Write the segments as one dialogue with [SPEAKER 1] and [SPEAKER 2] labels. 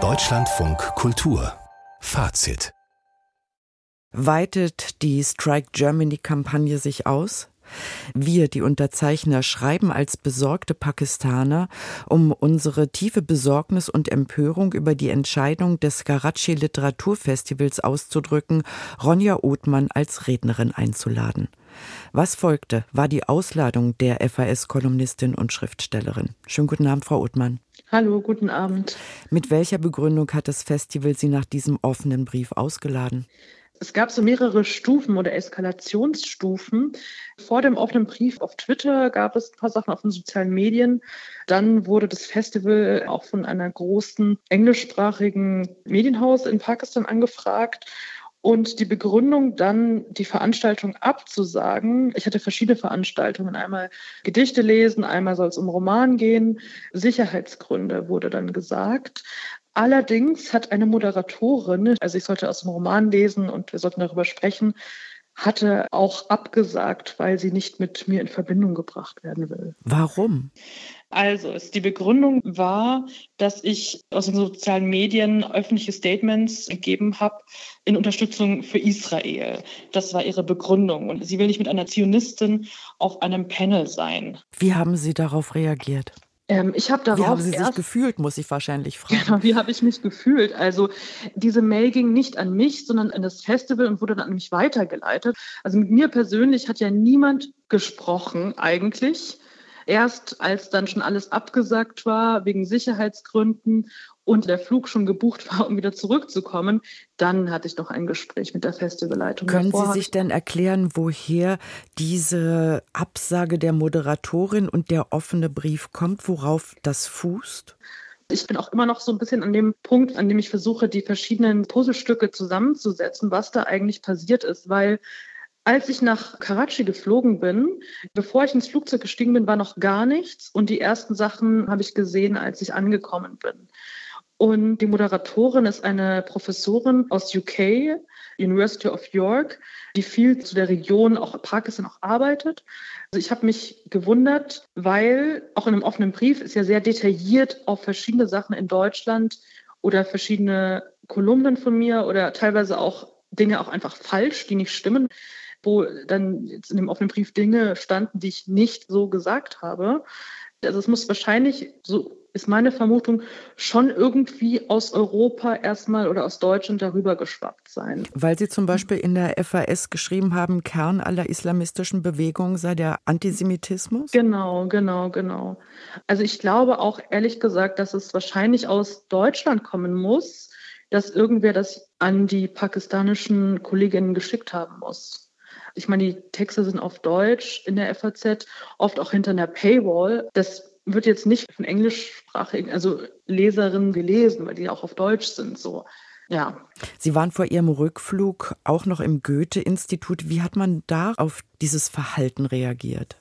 [SPEAKER 1] Deutschlandfunk Kultur Fazit
[SPEAKER 2] Weitet die Strike Germany-Kampagne sich aus? Wir, die Unterzeichner, schreiben als besorgte Pakistaner, um unsere tiefe Besorgnis und Empörung über die Entscheidung des Karachi Literaturfestivals auszudrücken, Ronja Othmann als Rednerin einzuladen. Was folgte, war die Ausladung der FAS-Kolumnistin und Schriftstellerin. Schönen guten Abend, Frau Othmann.
[SPEAKER 3] Hallo, guten Abend.
[SPEAKER 2] Mit welcher Begründung hat das Festival Sie nach diesem offenen Brief ausgeladen?
[SPEAKER 3] Es gab so mehrere Stufen oder Eskalationsstufen. Vor dem offenen Brief auf Twitter gab es ein paar Sachen auf den sozialen Medien. Dann wurde das Festival auch von einer großen englischsprachigen Medienhaus in Pakistan angefragt. Und die Begründung dann, die Veranstaltung abzusagen. Ich hatte verschiedene Veranstaltungen. Einmal Gedichte lesen, einmal soll es um Roman gehen. Sicherheitsgründe wurde dann gesagt. Allerdings hat eine Moderatorin, also ich sollte aus dem Roman lesen und wir sollten darüber sprechen, hatte auch abgesagt, weil sie nicht mit mir in Verbindung gebracht werden will.
[SPEAKER 2] Warum?
[SPEAKER 3] Also, die Begründung war, dass ich aus den sozialen Medien öffentliche Statements gegeben habe in Unterstützung für Israel. Das war ihre Begründung. Und sie will nicht mit einer Zionistin auf einem Panel sein.
[SPEAKER 2] Wie haben Sie darauf reagiert?
[SPEAKER 3] Ähm, ich habe darauf
[SPEAKER 2] wie haben Sie sich gefühlt, muss ich wahrscheinlich fragen.
[SPEAKER 3] Genau, wie habe ich mich gefühlt? Also diese Mail ging nicht an mich, sondern an das Festival und wurde dann an mich weitergeleitet. Also mit mir persönlich hat ja niemand gesprochen eigentlich. Erst als dann schon alles abgesagt war wegen Sicherheitsgründen und der Flug schon gebucht war, um wieder zurückzukommen, dann hatte ich noch ein Gespräch mit der Festivalleitung.
[SPEAKER 2] Können Sie sich denn erklären, woher diese Absage der Moderatorin und der offene Brief kommt, worauf das fußt?
[SPEAKER 3] Ich bin auch immer noch so ein bisschen an dem Punkt, an dem ich versuche, die verschiedenen Puzzlestücke zusammenzusetzen, was da eigentlich passiert ist, weil als ich nach Karachi geflogen bin, bevor ich ins Flugzeug gestiegen bin, war noch gar nichts. Und die ersten Sachen habe ich gesehen, als ich angekommen bin. Und die Moderatorin ist eine Professorin aus UK, University of York, die viel zu der Region, auch Pakistan, auch arbeitet. Also ich habe mich gewundert, weil auch in einem offenen Brief ist ja sehr detailliert auf verschiedene Sachen in Deutschland oder verschiedene Kolumnen von mir oder teilweise auch Dinge auch einfach falsch, die nicht stimmen wo dann jetzt in dem offenen Brief Dinge standen, die ich nicht so gesagt habe. Also es muss wahrscheinlich, so ist meine Vermutung, schon irgendwie aus Europa erstmal oder aus Deutschland darüber geschwappt sein.
[SPEAKER 2] Weil Sie zum Beispiel in der FAS geschrieben haben, Kern aller islamistischen Bewegungen sei der Antisemitismus?
[SPEAKER 3] Genau, genau, genau. Also ich glaube auch ehrlich gesagt, dass es wahrscheinlich aus Deutschland kommen muss, dass irgendwer das an die pakistanischen Kolleginnen geschickt haben muss ich meine, die Texte sind auf Deutsch in der FAZ, oft auch hinter einer Paywall. Das wird jetzt nicht von englischsprachigen, also Leserinnen gelesen, weil die auch auf Deutsch sind. So. Ja.
[SPEAKER 2] Sie waren vor Ihrem Rückflug auch noch im Goethe-Institut. Wie hat man da auf dieses Verhalten reagiert?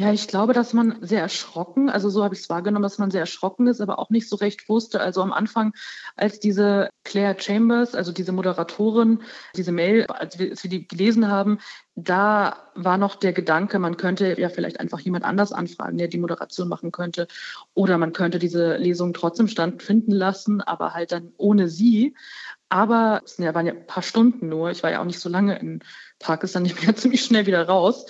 [SPEAKER 3] Ja, ich glaube, dass man sehr erschrocken, also so habe ich es wahrgenommen, dass man sehr erschrocken ist, aber auch nicht so recht wusste. Also am Anfang, als diese Claire Chambers, also diese Moderatorin, diese Mail, als wir, als wir die gelesen haben, da war noch der Gedanke, man könnte ja vielleicht einfach jemand anders anfragen, der die Moderation machen könnte. Oder man könnte diese Lesung trotzdem stattfinden lassen, aber halt dann ohne sie. Aber es waren ja ein paar Stunden nur. Ich war ja auch nicht so lange in Pakistan. Ich bin ja ziemlich schnell wieder raus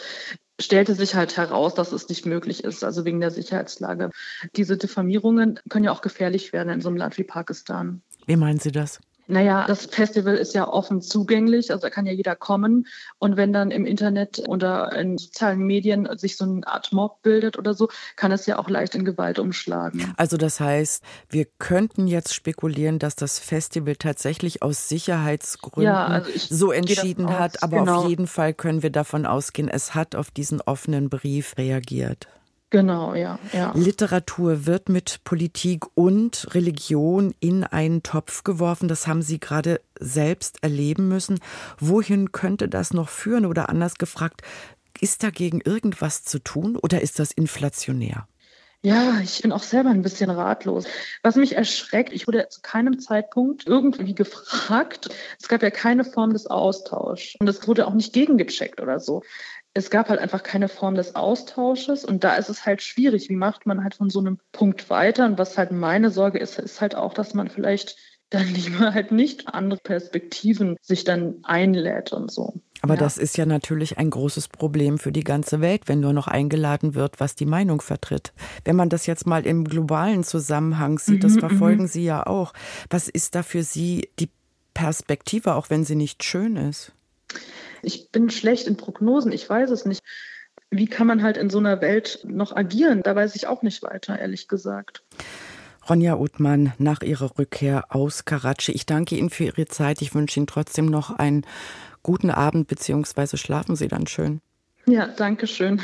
[SPEAKER 3] stellte sich halt heraus, dass es nicht möglich ist, also wegen der Sicherheitslage. Diese Diffamierungen können ja auch gefährlich werden in so einem Land wie Pakistan.
[SPEAKER 2] Wie meinen Sie das?
[SPEAKER 3] Naja, das Festival ist ja offen zugänglich, also da kann ja jeder kommen. Und wenn dann im Internet oder in sozialen Medien sich so eine Art Mob bildet oder so, kann es ja auch leicht in Gewalt umschlagen.
[SPEAKER 2] Also das heißt, wir könnten jetzt spekulieren, dass das Festival tatsächlich aus Sicherheitsgründen ja, also so entschieden hat, aber genau. auf jeden Fall können wir davon ausgehen, es hat auf diesen offenen Brief reagiert.
[SPEAKER 3] Genau, ja, ja.
[SPEAKER 2] Literatur wird mit Politik und Religion in einen Topf geworfen. Das haben Sie gerade selbst erleben müssen. Wohin könnte das noch führen? Oder anders gefragt, ist dagegen irgendwas zu tun oder ist das inflationär?
[SPEAKER 3] Ja, ich bin auch selber ein bisschen ratlos. Was mich erschreckt, ich wurde zu keinem Zeitpunkt irgendwie gefragt. Es gab ja keine Form des Austauschs und es wurde auch nicht gegengecheckt oder so. Es gab halt einfach keine Form des Austausches und da ist es halt schwierig. Wie macht man halt von so einem Punkt weiter? Und was halt meine Sorge ist, ist halt auch, dass man vielleicht dann lieber halt nicht andere Perspektiven sich dann einlädt und so.
[SPEAKER 2] Aber ja. das ist ja natürlich ein großes Problem für die ganze Welt, wenn nur noch eingeladen wird, was die Meinung vertritt. Wenn man das jetzt mal im globalen Zusammenhang sieht, mhm, das verfolgen mhm. Sie ja auch. Was ist da für Sie die Perspektive, auch wenn sie nicht schön ist?
[SPEAKER 3] Ich bin schlecht in Prognosen, ich weiß es nicht. Wie kann man halt in so einer Welt noch agieren? Da weiß ich auch nicht weiter, ehrlich gesagt.
[SPEAKER 2] Ronja Uthmann, nach Ihrer Rückkehr aus Karachi. Ich danke Ihnen für Ihre Zeit. Ich wünsche Ihnen trotzdem noch einen guten Abend, beziehungsweise schlafen Sie dann schön.
[SPEAKER 3] Ja, danke schön.